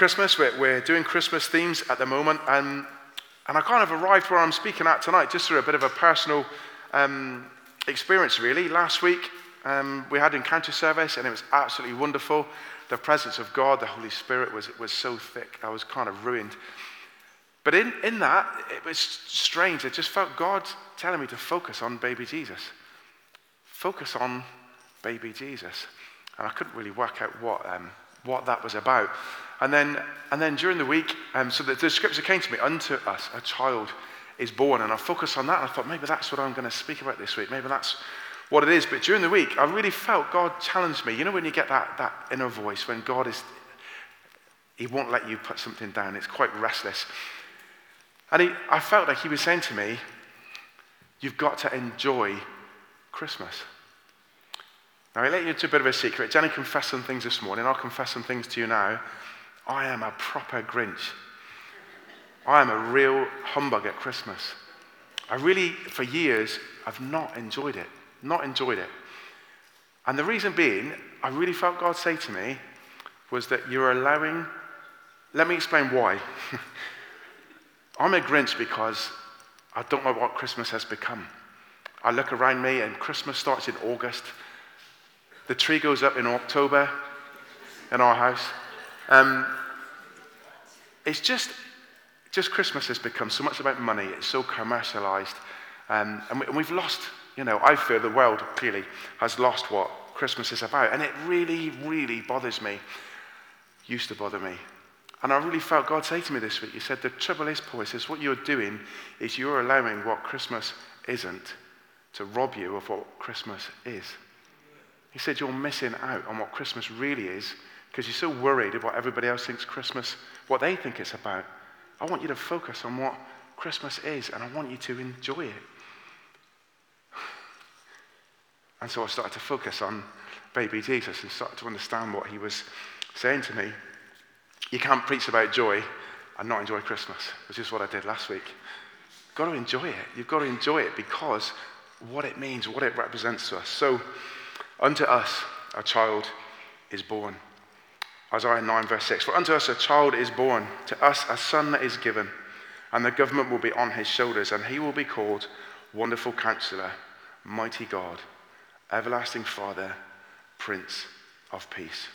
Christmas. We're, we're doing Christmas themes at the moment. And, and I kind of arrived where I'm speaking at tonight just through a bit of a personal um, experience, really. Last week, um, we had encounter service and it was absolutely wonderful. The presence of God, the Holy Spirit was, was so thick. I was kind of ruined. But in, in that, it was strange. I just felt God telling me to focus on baby Jesus. Focus on baby Jesus. And I couldn't really work out what, um, what that was about. And then, and then during the week, um, so the, the scripture came to me, unto us a child is born. And I focused on that. And I thought, maybe that's what I'm going to speak about this week. Maybe that's what it is. But during the week, I really felt God challenged me. You know, when you get that, that inner voice, when God is, He won't let you put something down, it's quite restless. And he, I felt like He was saying to me, You've got to enjoy Christmas. Now, I let you into a bit of a secret. Jenny confessed some things this morning. I'll confess some things to you now. I am a proper Grinch. I am a real humbug at Christmas. I really, for years, have not enjoyed it. Not enjoyed it. And the reason being, I really felt God say to me, was that you're allowing. Let me explain why. I'm a Grinch because I don't know what Christmas has become. I look around me and Christmas starts in August. The tree goes up in October in our house. Um, it's just, just Christmas has become so much about money. It's so commercialized. Um, and, we, and we've lost, you know, I feel the world clearly has lost what Christmas is about. And it really, really bothers me. Used to bother me. And I really felt God say to me this week, He said, The trouble is, Paul, he says, what you're doing is you're allowing what Christmas isn't to rob you of what Christmas is. He said, You're missing out on what Christmas really is because you're so worried about what everybody else thinks Christmas, what they think it's about. I want you to focus on what Christmas is and I want you to enjoy it. And so I started to focus on baby Jesus and started to understand what he was saying to me. You can't preach about joy and not enjoy Christmas, which is what I did last week. You've got to enjoy it. You've got to enjoy it because what it means, what it represents to us. So, unto us a child is born. Isaiah 9, verse 6 For unto us a child is born, to us a son is given, and the government will be on his shoulders, and he will be called Wonderful Counselor, Mighty God, Everlasting Father, Prince of Peace.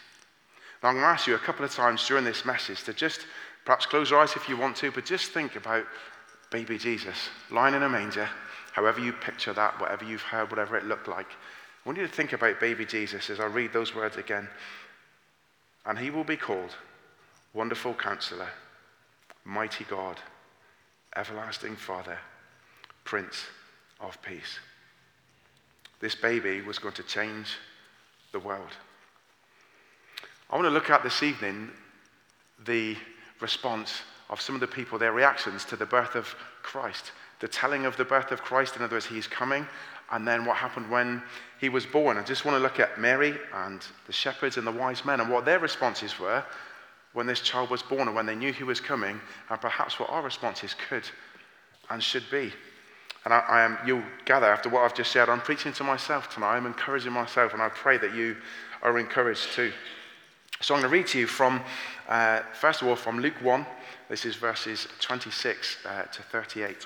Now, I'm going to ask you a couple of times during this message to just perhaps close your eyes if you want to, but just think about baby Jesus lying in a manger, however you picture that, whatever you've heard, whatever it looked like. I want you to think about baby Jesus as I read those words again. And he will be called Wonderful Counselor, Mighty God, Everlasting Father, Prince of Peace. This baby was going to change the world. I want to look at this evening the response of some of the people, their reactions to the birth of Christ, the telling of the birth of Christ. In other words, he's coming, and then what happened when he was born. I just want to look at Mary and the shepherds and the wise men and what their responses were when this child was born and when they knew he was coming, and perhaps what our responses could and should be. And I, I, am, you'll gather after what I've just said, I'm preaching to myself tonight. I'm encouraging myself, and I pray that you are encouraged too. So I'm going to read to you from, uh, first of all, from Luke 1. This is verses 26 uh, to 38.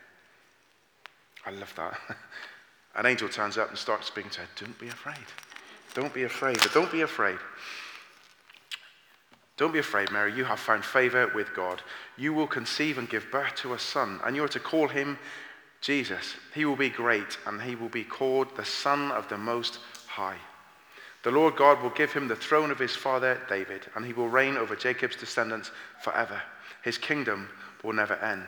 I love that. An angel turns up and starts speaking to her. Don't be afraid. Don't be afraid. But don't be afraid. Don't be afraid, Mary. You have found favor with God. You will conceive and give birth to a son, and you are to call him Jesus. He will be great, and he will be called the Son of the Most High. The Lord God will give him the throne of his father David, and he will reign over Jacob's descendants forever. His kingdom will never end.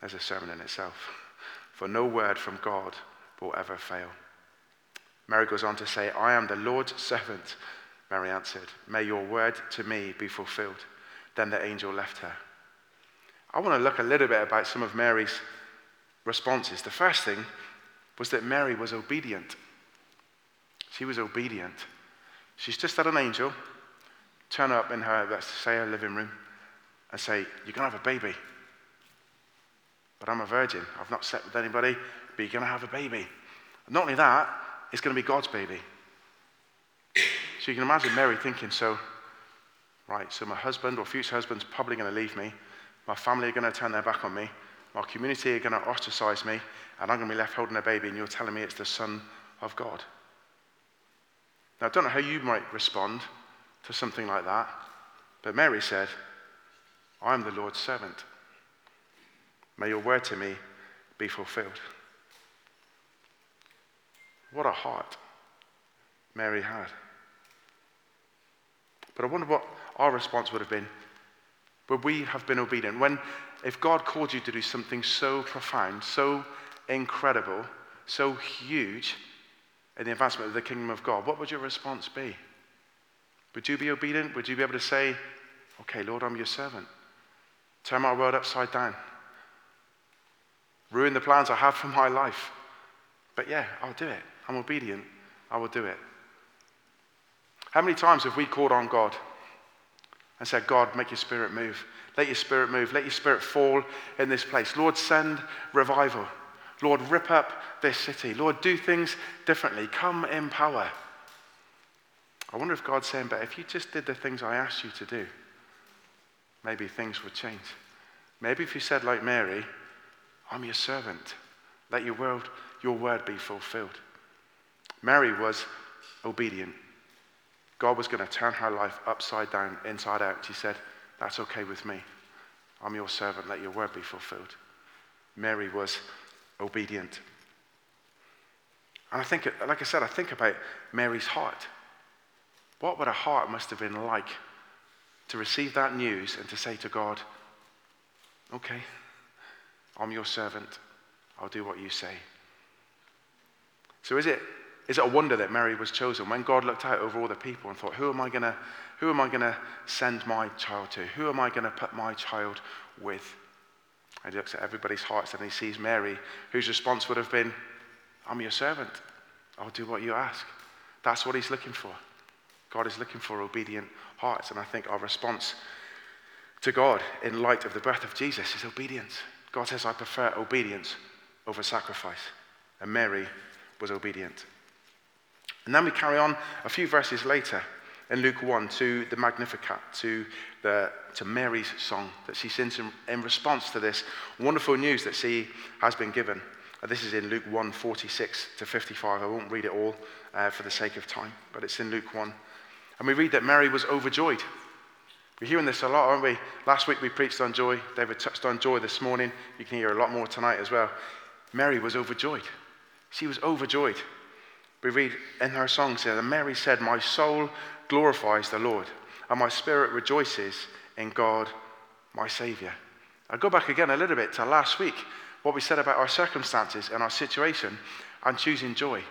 There's a sermon in itself. For no word from God will ever fail. Mary goes on to say, I am the Lord's servant. Mary answered, May your word to me be fulfilled. Then the angel left her. I want to look a little bit about some of Mary's responses. The first thing was that Mary was obedient. She was obedient. She's just had an angel turn up in her, let's say, her living room and say, You're going to have a baby. But I'm a virgin. I've not slept with anybody, but you're going to have a baby. And not only that, it's going to be God's baby. So you can imagine Mary thinking, So, right, so my husband or future husband's probably going to leave me. My family are going to turn their back on me. My community are going to ostracize me. And I'm going to be left holding a baby, and you're telling me it's the Son of God. Now, I don't know how you might respond to something like that, but Mary said, I am the Lord's servant. May your word to me be fulfilled. What a heart Mary had. But I wonder what our response would have been. Would we have been obedient? When, if God called you to do something so profound, so incredible, so huge in the advancement of the kingdom of God, what would your response be? Would you be obedient? Would you be able to say, Okay, Lord, I'm your servant. Turn my world upside down. Ruin the plans I have for my life. But yeah, I'll do it. I'm obedient. I will do it. How many times have we called on God and said, God, make your spirit move? Let your spirit move. Let your spirit fall in this place. Lord, send revival. Lord, rip up this city. Lord, do things differently. Come in power. I wonder if God's saying, but if you just did the things I asked you to do, maybe things would change. Maybe if you said, like Mary, I'm your servant, let your word, your word be fulfilled. Mary was obedient. God was going to turn her life upside down, inside out. She said, That's okay with me. I'm your servant. Let your word be fulfilled. Mary was obedient. And I think, like I said, I think about Mary's heart. What would her heart must have been like to receive that news and to say to God, Okay, I'm your servant. I'll do what you say. So is it, is it a wonder that Mary was chosen? When God looked out over all the people and thought, who am I going to who am I to send my child to? Who am I going to put my child with? And he looks at everybody's hearts and he sees Mary, whose response would have been, I'm your servant. I'll do what you ask. That's what he's looking for. God is looking for obedient hearts. And I think our response to God in light of the birth of Jesus is obedience. God says, I prefer obedience over sacrifice. And Mary was obedient. And then we carry on a few verses later in Luke 1 to the Magnificat, to, the, to Mary's song that she sings in, in response to this wonderful news that she has been given. Uh, this is in Luke 1 46 to 55. I won't read it all uh, for the sake of time, but it's in Luke 1. And we read that Mary was overjoyed. We're hearing this a lot, aren't we? Last week we preached on joy. David touched on joy this morning. You can hear a lot more tonight as well. Mary was overjoyed. She was overjoyed. We read in her song, says, and Mary said, My soul glorifies the Lord, and my spirit rejoices in God, my Savior. I'll go back again a little bit to last week, what we said about our circumstances and our situation and choosing joy.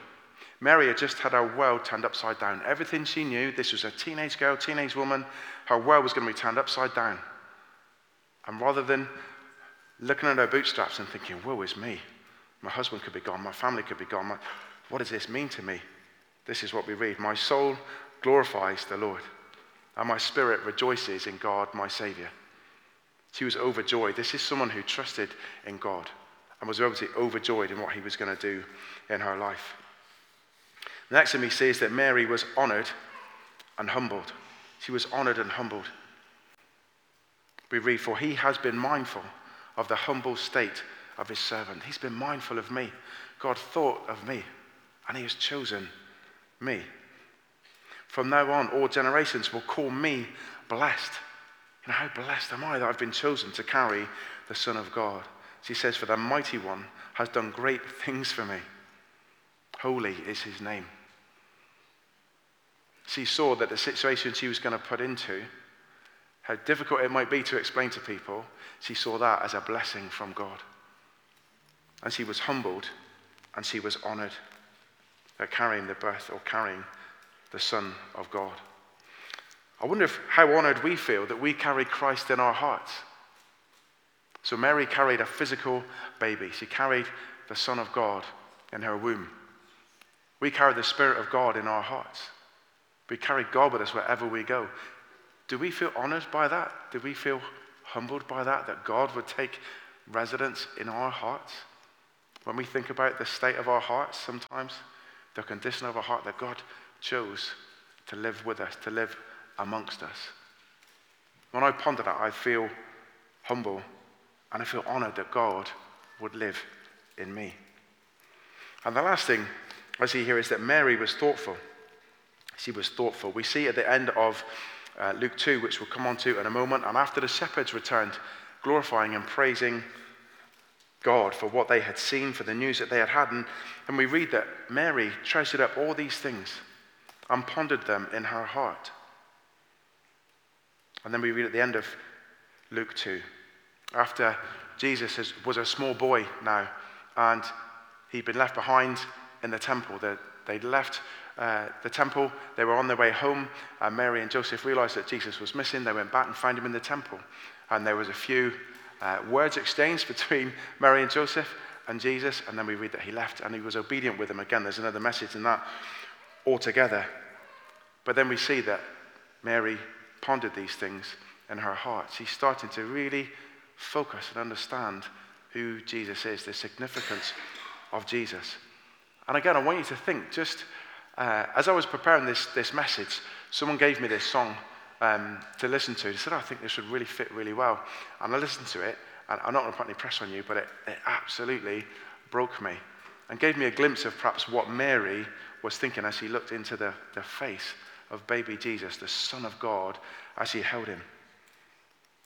Mary had just had her world turned upside down. Everything she knew, this was a teenage girl, teenage woman, her world was going to be turned upside down. And rather than looking at her bootstraps and thinking, woe is me, my husband could be gone, my family could be gone, my, what does this mean to me? This is what we read My soul glorifies the Lord, and my spirit rejoices in God, my Savior. She was overjoyed. This is someone who trusted in God and was obviously overjoyed in what he was going to do in her life. The next thing see is that Mary was honored and humbled. She was honored and humbled. We read, For he has been mindful of the humble state of his servant. He's been mindful of me. God thought of me, and he has chosen me. From now on, all generations will call me blessed. You know, how blessed am I that I've been chosen to carry the Son of God? She says, For the mighty one has done great things for me. Holy is his name. She saw that the situation she was going to put into, how difficult it might be to explain to people, she saw that as a blessing from God. And she was humbled and she was honored at carrying the birth or carrying the Son of God. I wonder if, how honored we feel that we carry Christ in our hearts. So Mary carried a physical baby. She carried the Son of God in her womb. We carry the Spirit of God in our hearts. We carry God with us wherever we go. Do we feel honored by that? Do we feel humbled by that? That God would take residence in our hearts? When we think about the state of our hearts sometimes, the condition of our heart, that God chose to live with us, to live amongst us. When I ponder that, I feel humble and I feel honored that God would live in me. And the last thing I see here is that Mary was thoughtful. She was thoughtful. We see at the end of uh, Luke 2, which we'll come on to in a moment, and after the shepherds returned, glorifying and praising God for what they had seen, for the news that they had had. And, and we read that Mary treasured up all these things and pondered them in her heart. And then we read at the end of Luke 2, after Jesus is, was a small boy now, and he'd been left behind in the temple. The, they'd left uh, the temple, they were on their way home, and Mary and Joseph realized that Jesus was missing. They went back and found him in the temple. And there was a few uh, words exchanged between Mary and Joseph and Jesus, and then we read that he left and he was obedient with them. Again, there's another message in that altogether. But then we see that Mary pondered these things in her heart. She's starting to really focus and understand who Jesus is, the significance of Jesus. And again, I want you to think just uh, as I was preparing this, this message, someone gave me this song um, to listen to. They said, oh, I think this would really fit really well. And I listened to it, and I'm not going to put any press on you, but it, it absolutely broke me and gave me a glimpse of perhaps what Mary was thinking as she looked into the, the face of baby Jesus, the Son of God, as she held him.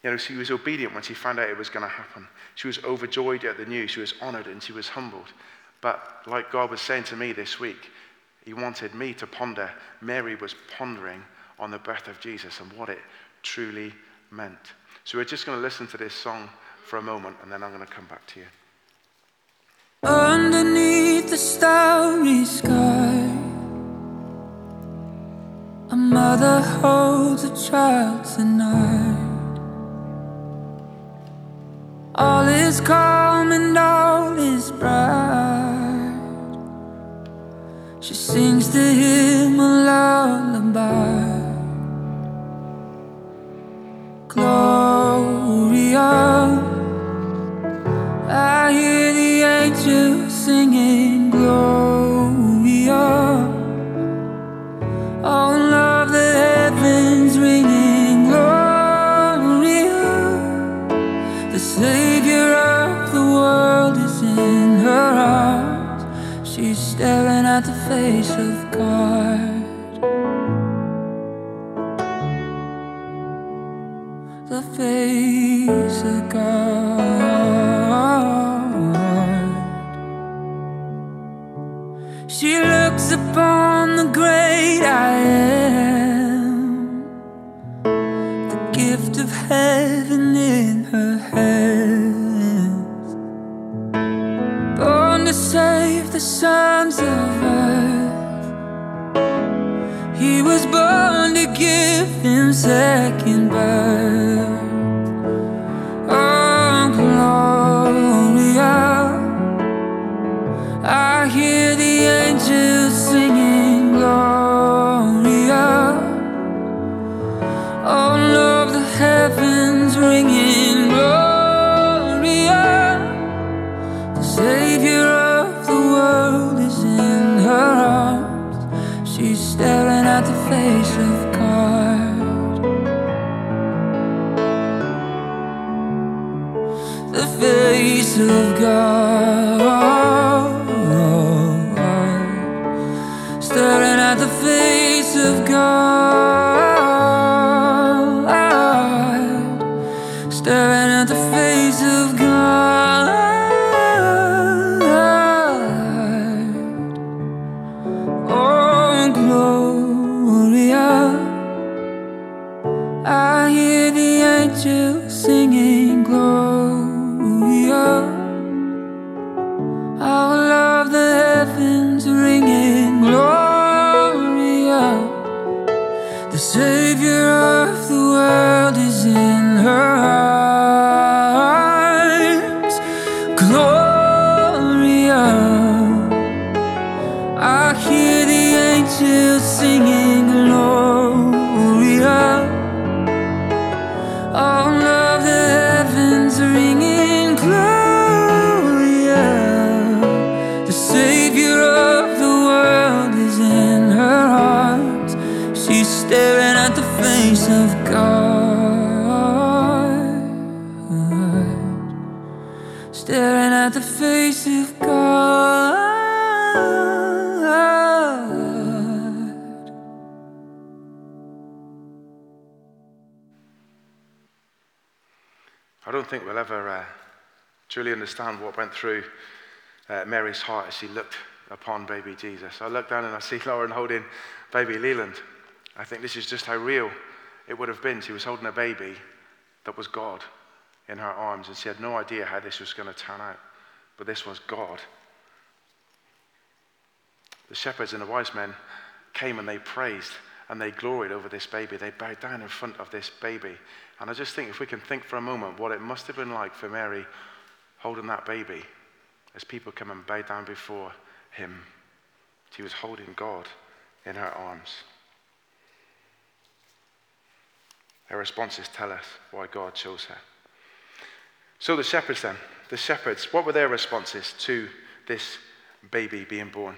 You know, she was obedient when she found out it was going to happen. She was overjoyed at the news. She was honored and she was humbled. But like God was saying to me this week, He wanted me to ponder. Mary was pondering on the birth of Jesus and what it truly meant. So we're just going to listen to this song for a moment and then I'm going to come back to you. Underneath the starry sky, a mother holds a child tonight. All is calm and all is bright. She sings to him a lullaby. Gloria. Heaven in her hands, born to save the sons of earth. He was born to give him second birth. I don't think we'll ever uh, truly understand what went through uh, Mary's heart as she looked upon baby Jesus. I look down and I see Lauren holding baby Leland. I think this is just how real it would have been. She was holding a baby that was God in her arms, and she had no idea how this was going to turn out. But this was God. The shepherds and the wise men came and they praised and they gloried over this baby. They bowed down in front of this baby. And I just think if we can think for a moment what it must have been like for Mary holding that baby as people come and bow down before him. She was holding God in her arms. Her responses tell us why God chose her. So the shepherds then, the shepherds, what were their responses to this baby being born?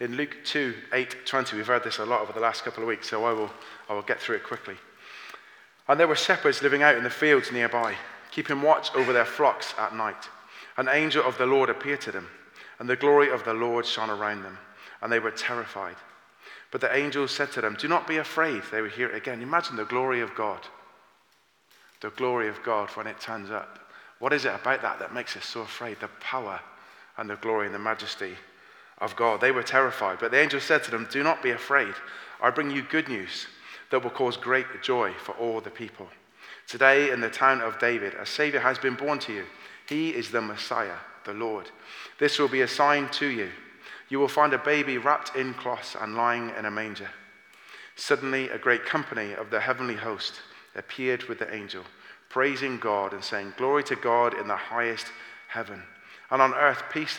In Luke 2, 8, 20, we've heard this a lot over the last couple of weeks, so I will, I will get through it quickly. And there were shepherds living out in the fields nearby, keeping watch over their flocks at night. An angel of the Lord appeared to them, and the glory of the Lord shone around them, and they were terrified. But the angel said to them, Do not be afraid. They were here again. Imagine the glory of God. The glory of God when it turns up. What is it about that that makes us so afraid? The power and the glory and the majesty of God. They were terrified. But the angel said to them, Do not be afraid. I bring you good news that will cause great joy for all the people. Today, in the town of David, a Savior has been born to you. He is the Messiah, the Lord. This will be a sign to you. You will find a baby wrapped in cloths and lying in a manger. Suddenly, a great company of the heavenly host appeared with the angel, praising God and saying, Glory to God in the highest heaven, and on earth peace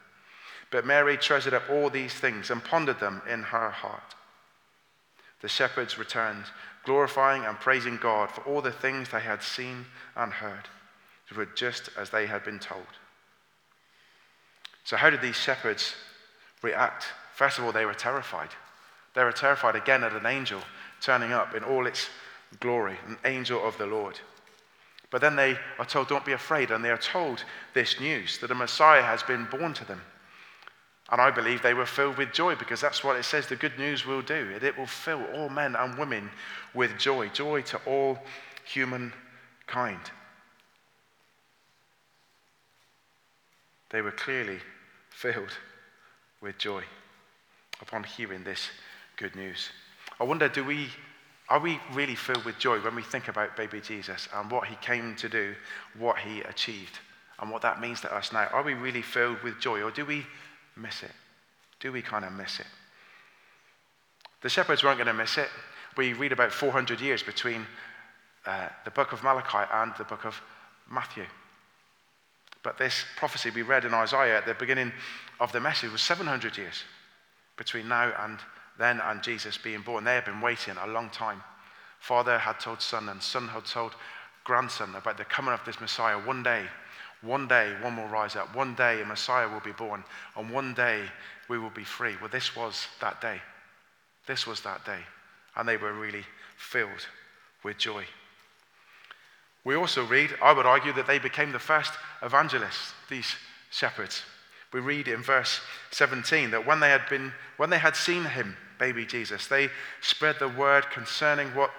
But Mary treasured up all these things and pondered them in her heart. The shepherds returned, glorifying and praising God for all the things they had seen and heard, which were just as they had been told. So, how did these shepherds react? First of all, they were terrified. They were terrified again at an angel turning up in all its glory, an angel of the Lord. But then they are told, Don't be afraid, and they are told this news that a Messiah has been born to them. And I believe they were filled with joy because that's what it says the good news will do. It, will fill all men and women with joy, joy to all humankind. They were clearly filled with joy upon hearing this good news. I wonder, do we, are we really filled with joy when we think about baby Jesus and what he came to do, what he achieved, and what that means to us now? Are we really filled with joy, or do we miss it? Do we kind of miss it? The shepherds weren't going to miss it. We read about 400 years between uh, the book of Malachi and the book of Matthew. But this prophecy we read in Isaiah at the beginning of the message was 700 years between now and then and Jesus being born. They had been waiting a long time. Father had told son, and son had told grandson about the coming of this Messiah. One day, one day, one will rise up. One day, a Messiah will be born. And one day, we will be free. Well, this was that day. This was that day. And they were really filled with joy. We also read, I would argue, that they became the first evangelists, these shepherds. We read in verse 17 that when they had been when they had seen him, baby Jesus, they spread the word concerning what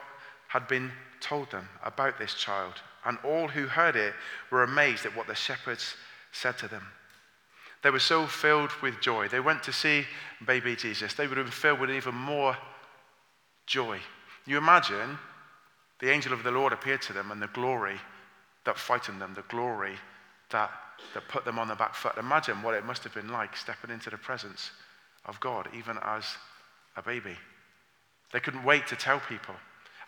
had been told them about this child, and all who heard it were amazed at what the shepherds said to them. They were so filled with joy. They went to see baby Jesus. They would have been filled with even more joy. You imagine the angel of the Lord appeared to them and the glory that frightened them, the glory that, that put them on the back foot. Imagine what it must have been like stepping into the presence of God, even as a baby. They couldn't wait to tell people.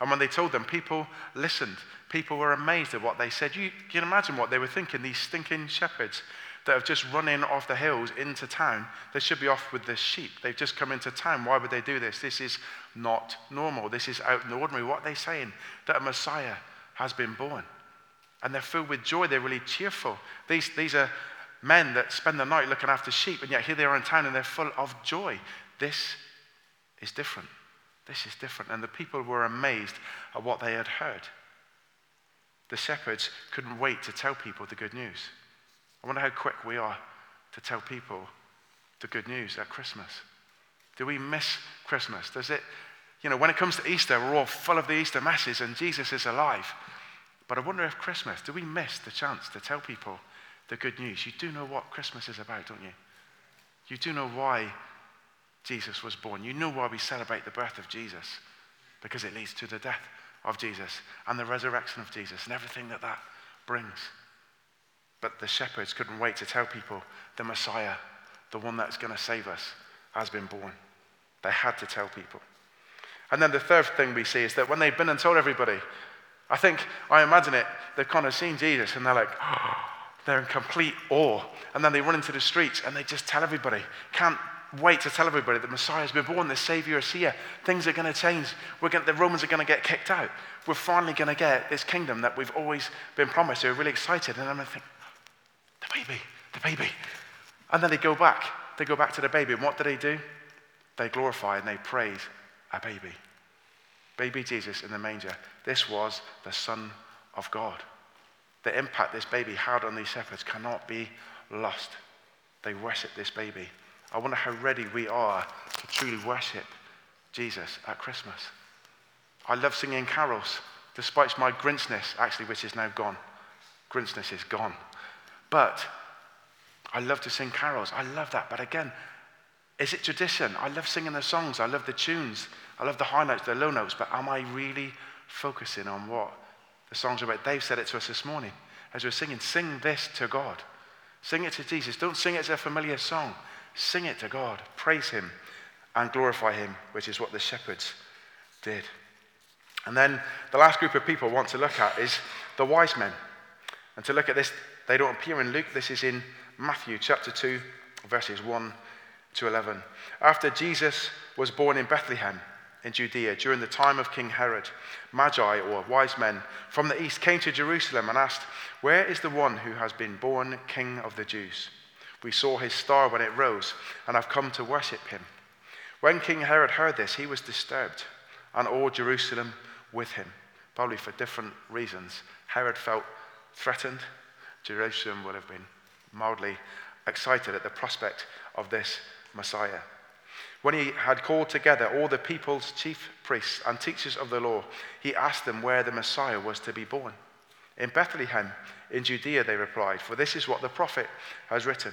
And when they told them, people listened. People were amazed at what they said. You, can imagine what they were thinking, these stinking shepherds that have just run in off the hills into town. They should be off with the sheep. They've just come into town. Why would they do this? This is not normal. This is out in the ordinary. What are they saying? That a Messiah has been born. And they're filled with joy. They're really cheerful. These, these are men that spend the night looking after sheep, and yet here they are in town and they're full of joy. This is different. This is different. And the people were amazed at what they had heard. The shepherds couldn't wait to tell people the good news. I wonder how quick we are to tell people the good news at Christmas. Do we miss Christmas? Does it, you know, when it comes to Easter, we're all full of the Easter masses and Jesus is alive. But I wonder if Christmas, do we miss the chance to tell people the good news? You do know what Christmas is about, don't you? You do know why Jesus was born. You know why we celebrate the birth of Jesus, because it leads to the death of Jesus and the resurrection of Jesus and everything that that brings. But the shepherds couldn't wait to tell people the Messiah, the one that's going to save us, has been born. They had to tell people. And then the third thing we see is that when they've been and told everybody, I think, I imagine it, they've kind of seen Jesus and they're like, oh, they're in complete awe. And then they run into the streets and they just tell everybody, can't wait to tell everybody that Messiah has been born, the Savior is here. Things are going to change. We're going, the Romans are going to get kicked out. We're finally going to get this kingdom that we've always been promised. They're really excited. And I'm going to think, the baby, the baby. And then they go back. They go back to the baby. And what do they do? They glorify and they praise a baby. Baby Jesus in the manger. This was the Son of God. The impact this baby had on these shepherds cannot be lost. They worship this baby. I wonder how ready we are to truly worship Jesus at Christmas. I love singing carols, despite my Grinchness, actually, which is now gone. Grinchness is gone. But I love to sing carols. I love that. But again, is it tradition? I love singing the songs. I love the tunes. I love the high notes, the low notes. But am I really focusing on what the songs are about? Dave said it to us this morning as we we're singing. Sing this to God. Sing it to Jesus. Don't sing it as a familiar song. Sing it to God. Praise Him and glorify Him, which is what the shepherds did. And then the last group of people I want to look at is the wise men. And to look at this they don't appear in Luke. This is in Matthew chapter 2, verses 1 to 11. After Jesus was born in Bethlehem in Judea during the time of King Herod, Magi, or wise men, from the east came to Jerusalem and asked, Where is the one who has been born King of the Jews? We saw his star when it rose and have come to worship him. When King Herod heard this, he was disturbed, and all Jerusalem with him, probably for different reasons. Herod felt threatened Jerusalem would have been mildly excited at the prospect of this Messiah. When he had called together all the people's chief priests and teachers of the law, he asked them where the Messiah was to be born. In Bethlehem, in Judea, they replied, for this is what the prophet has written.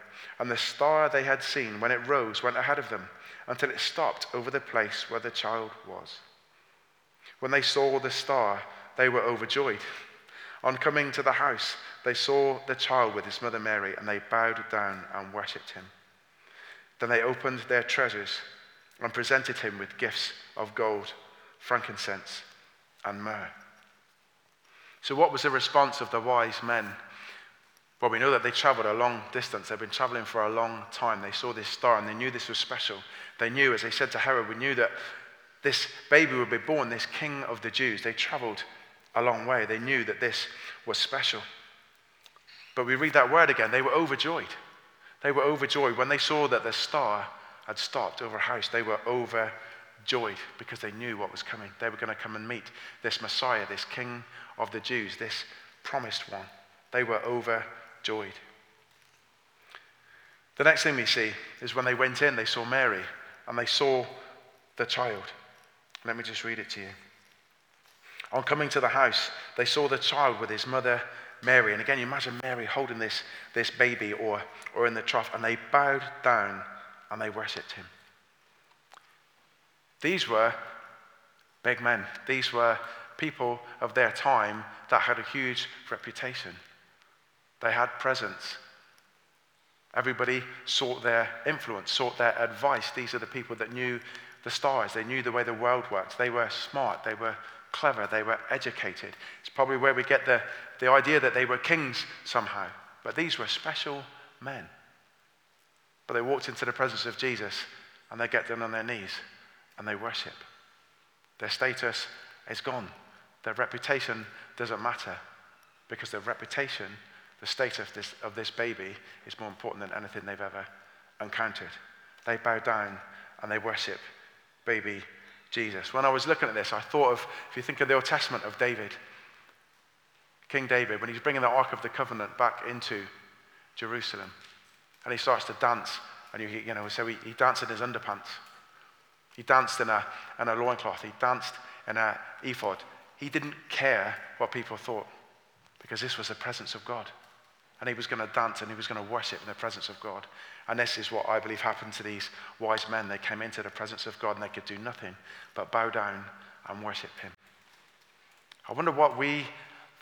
And the star they had seen, when it rose, went ahead of them until it stopped over the place where the child was. When they saw the star, they were overjoyed. On coming to the house, they saw the child with his mother Mary, and they bowed down and worshipped him. Then they opened their treasures and presented him with gifts of gold, frankincense, and myrrh. So, what was the response of the wise men? Well, we know that they traveled a long distance. They've been traveling for a long time. They saw this star and they knew this was special. They knew, as they said to Herod, we knew that this baby would be born, this king of the Jews. They traveled a long way. They knew that this was special. But we read that word again. They were overjoyed. They were overjoyed when they saw that the star had stopped over a house. They were overjoyed because they knew what was coming. They were going to come and meet this Messiah, this King of the Jews, this promised one. They were overjoyed. The next thing we see is when they went in, they saw Mary and they saw the child. Let me just read it to you. On coming to the house, they saw the child with his mother Mary. And again, you imagine Mary holding this, this baby or, or in the trough, and they bowed down and they worshipped him. These were big men. These were people of their time that had a huge reputation. They had presence. Everybody sought their influence, sought their advice. These are the people that knew the stars. They knew the way the world worked. They were smart. They were clever, they were educated. It's probably where we get the, the idea that they were kings somehow. But these were special men. But they walked into the presence of Jesus and they get down on their knees and they worship. Their status is gone. Their reputation doesn't matter because their reputation, the state of this, of this baby, is more important than anything they've ever encountered. They bow down and they worship baby Jesus. When I was looking at this, I thought of, if you think of the Old Testament of David, King David, when he's bringing the Ark of the Covenant back into Jerusalem, and he starts to dance, and you, you know, so he, he danced in his underpants. He danced in a, in a loincloth. He danced in a ephod. He didn't care what people thought because this was the presence of God. And he was going to dance and he was going to worship in the presence of God. And this is what I believe happened to these wise men. They came into the presence of God and they could do nothing but bow down and worship Him. I wonder what we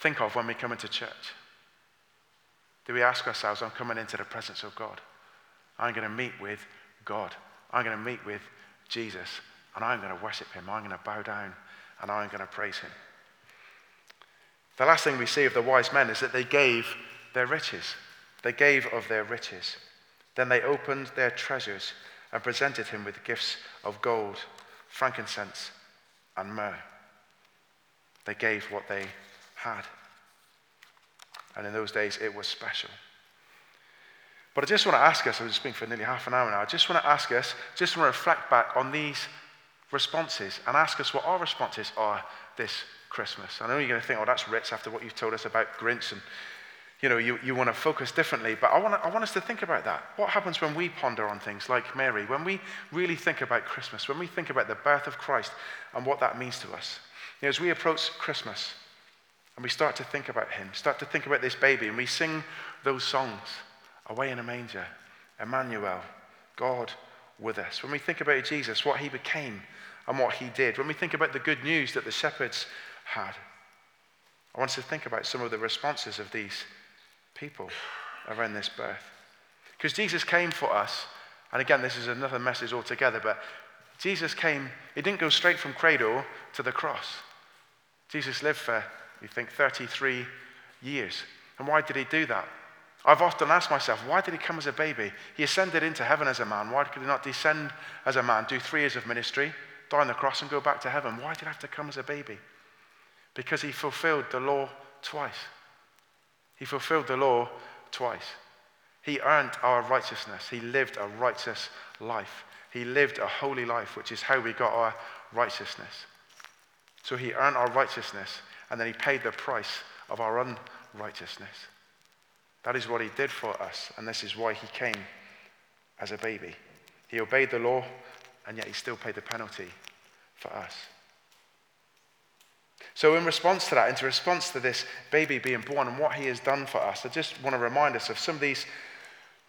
think of when we come into church. Do we ask ourselves, I'm coming into the presence of God? I'm going to meet with God. I'm going to meet with Jesus. And I'm going to worship Him. I'm going to bow down and I'm going to praise Him. The last thing we see of the wise men is that they gave their riches. They gave of their riches. Then they opened their treasures and presented him with gifts of gold, frankincense, and myrrh. They gave what they had. And in those days, it was special. But I just want to ask us, I've been speaking for nearly half an hour now, I just want to ask us, just want to reflect back on these responses and ask us what our responses are this Christmas. I know you're going to think, oh, that's rich after what you've told us about Grinch and you know, you, you want to focus differently. But I want, I want us to think about that. What happens when we ponder on things like Mary, when we really think about Christmas, when we think about the birth of Christ and what that means to us? You know, as we approach Christmas and we start to think about Him, start to think about this baby, and we sing those songs, Away in a Manger, Emmanuel, God with us. When we think about Jesus, what He became and what He did, when we think about the good news that the shepherds had, I want us to think about some of the responses of these people around this birth. Because Jesus came for us, and again, this is another message altogether, but Jesus came, he didn't go straight from cradle to the cross. Jesus lived for, you think, 33 years. And why did he do that? I've often asked myself, why did he come as a baby? He ascended into heaven as a man. Why could he not descend as a man, do three years of ministry, die on the cross, and go back to heaven? Why did he have to come as a baby? Because he fulfilled the law twice. He fulfilled the law twice. He earned our righteousness. He lived a righteous life. He lived a holy life, which is how we got our righteousness. So he earned our righteousness, and then he paid the price of our unrighteousness. That is what he did for us, and this is why he came as a baby. He obeyed the law, and yet he still paid the penalty for us. So, in response to that, in response to this baby being born and what he has done for us, I just want to remind us of some of these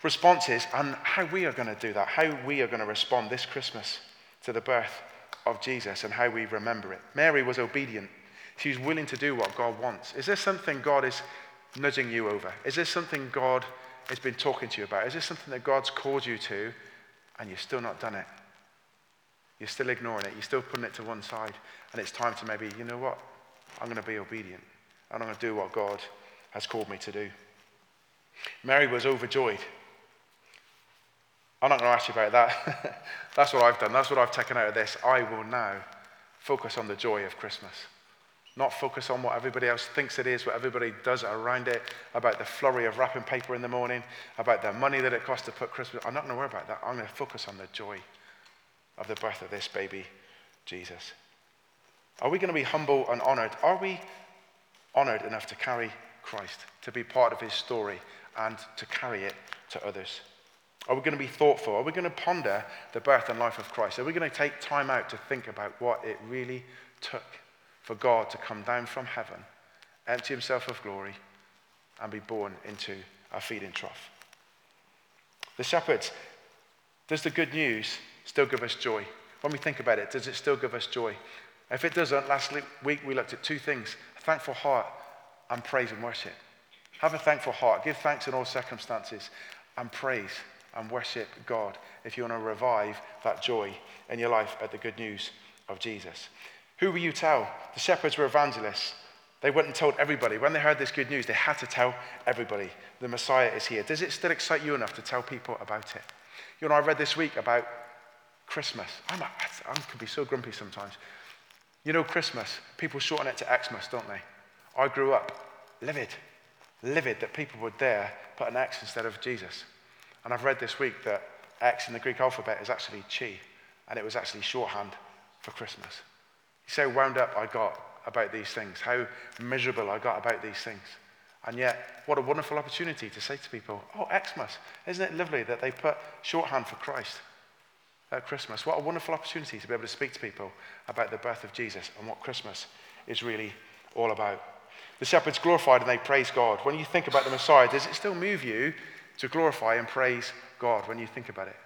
responses and how we are going to do that, how we are going to respond this Christmas to the birth of Jesus and how we remember it. Mary was obedient. She was willing to do what God wants. Is there something God is nudging you over? Is there something God has been talking to you about? Is this something that God's called you to and you've still not done it? You're still ignoring it. You're still putting it to one side. And it's time to maybe, you know what? I'm going to be obedient. and I'm going to do what God has called me to do. Mary was overjoyed. I'm not going to ask you about that. That's what I've done. That's what I've taken out of this. I will now focus on the joy of Christmas. Not focus on what everybody else thinks it is, what everybody does around it, about the flurry of wrapping paper in the morning, about the money that it costs to put Christmas. I'm not going to worry about that. I'm going to focus on the joy of the birth of this baby, Jesus. Are we going to be humble and honored? Are we honored enough to carry Christ, to be part of his story, and to carry it to others? Are we going to be thoughtful? Are we going to ponder the birth and life of Christ? Are we going to take time out to think about what it really took for God to come down from heaven, empty himself of glory, and be born into a feeding trough? The shepherds, does the good news still give us joy? When we think about it, does it still give us joy? If it doesn't, last week we looked at two things a thankful heart and praise and worship. Have a thankful heart. Give thanks in all circumstances and praise and worship God if you want to revive that joy in your life at the good news of Jesus. Who will you tell? The shepherds were evangelists. They went and told everybody. When they heard this good news, they had to tell everybody the Messiah is here. Does it still excite you enough to tell people about it? You know, I read this week about Christmas. I'm, I can be so grumpy sometimes. You know, Christmas, people shorten it to Xmas, don't they? I grew up livid, livid that people would dare put an X instead of Jesus. And I've read this week that X in the Greek alphabet is actually chi, and it was actually shorthand for Christmas. You how wound up I got about these things, how miserable I got about these things. And yet, what a wonderful opportunity to say to people, oh, Xmas, isn't it lovely that they put shorthand for Christ at Christmas? What a wonderful opportunity to be able to speak to people about the birth of Jesus and what Christmas is really all about. The shepherds glorified and they praised God. When you think about the Messiah, does it still move you to glorify and praise God when you think about it.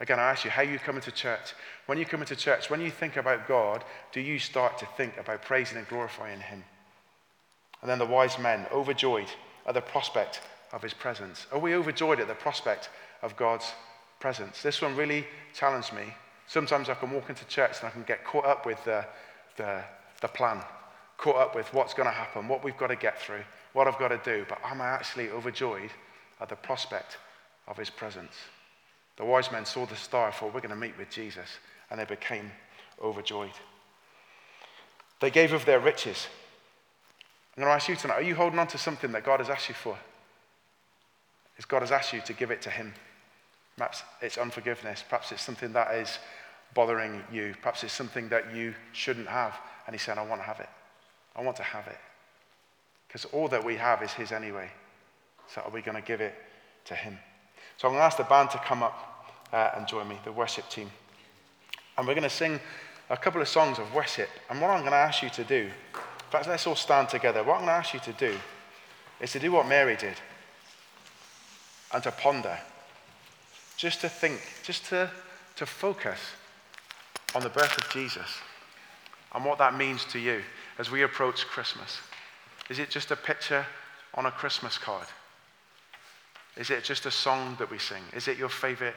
Again, I ask you, how you come into church? When you come into church, when you think about God, do you start to think about praising and glorifying Him? And then the wise men, overjoyed at the prospect of His presence. Are we overjoyed at the prospect of God's presence? This one really challenged me. Sometimes I can walk into church and I can get caught up with the, the, the plan, caught up with what's going to happen, what we've got to get through, what I've got to do. But am I actually overjoyed at the prospect of his presence. The wise men saw the star, thought, we're going to meet with Jesus, and they became overjoyed. They gave of their riches. I'm going to ask you tonight are you holding on to something that God has asked you for? Is God has asked you to give it to Him? Perhaps it's unforgiveness. Perhaps it's something that is bothering you. Perhaps it's something that you shouldn't have. And He's saying, I want to have it. I want to have it. Because all that we have is His anyway. So are we going to give it to him? So I'm going to ask the band to come up uh, and join me, the worship team. And we're going to sing a couple of songs of worship. And what I'm going to ask you to do, in fact, let's all stand together. What I'm going to ask you to do is to do what Mary did and to ponder, just to think, just to, to focus on the birth of Jesus and what that means to you as we approach Christmas. Is it just a picture on a Christmas card? Is it just a song that we sing? Is it your favorite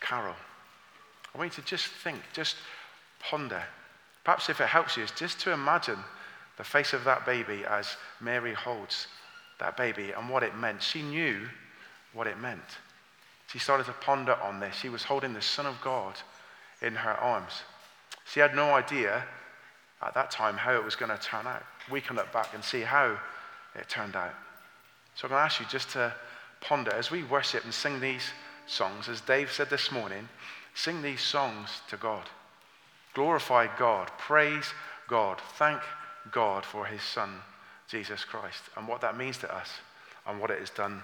carol? I want you to just think, just ponder. Perhaps if it helps you, is just to imagine the face of that baby as Mary holds that baby and what it meant. She knew what it meant. She started to ponder on this. She was holding the Son of God in her arms. She had no idea at that time how it was going to turn out. We can look back and see how it turned out. So I'm going to ask you just to ponder as we worship and sing these songs, as Dave said this morning, sing these songs to God. Glorify God, praise God, thank God for his Son, Jesus Christ, and what that means to us and what it has done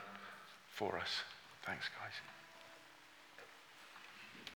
for us. Thanks, guys.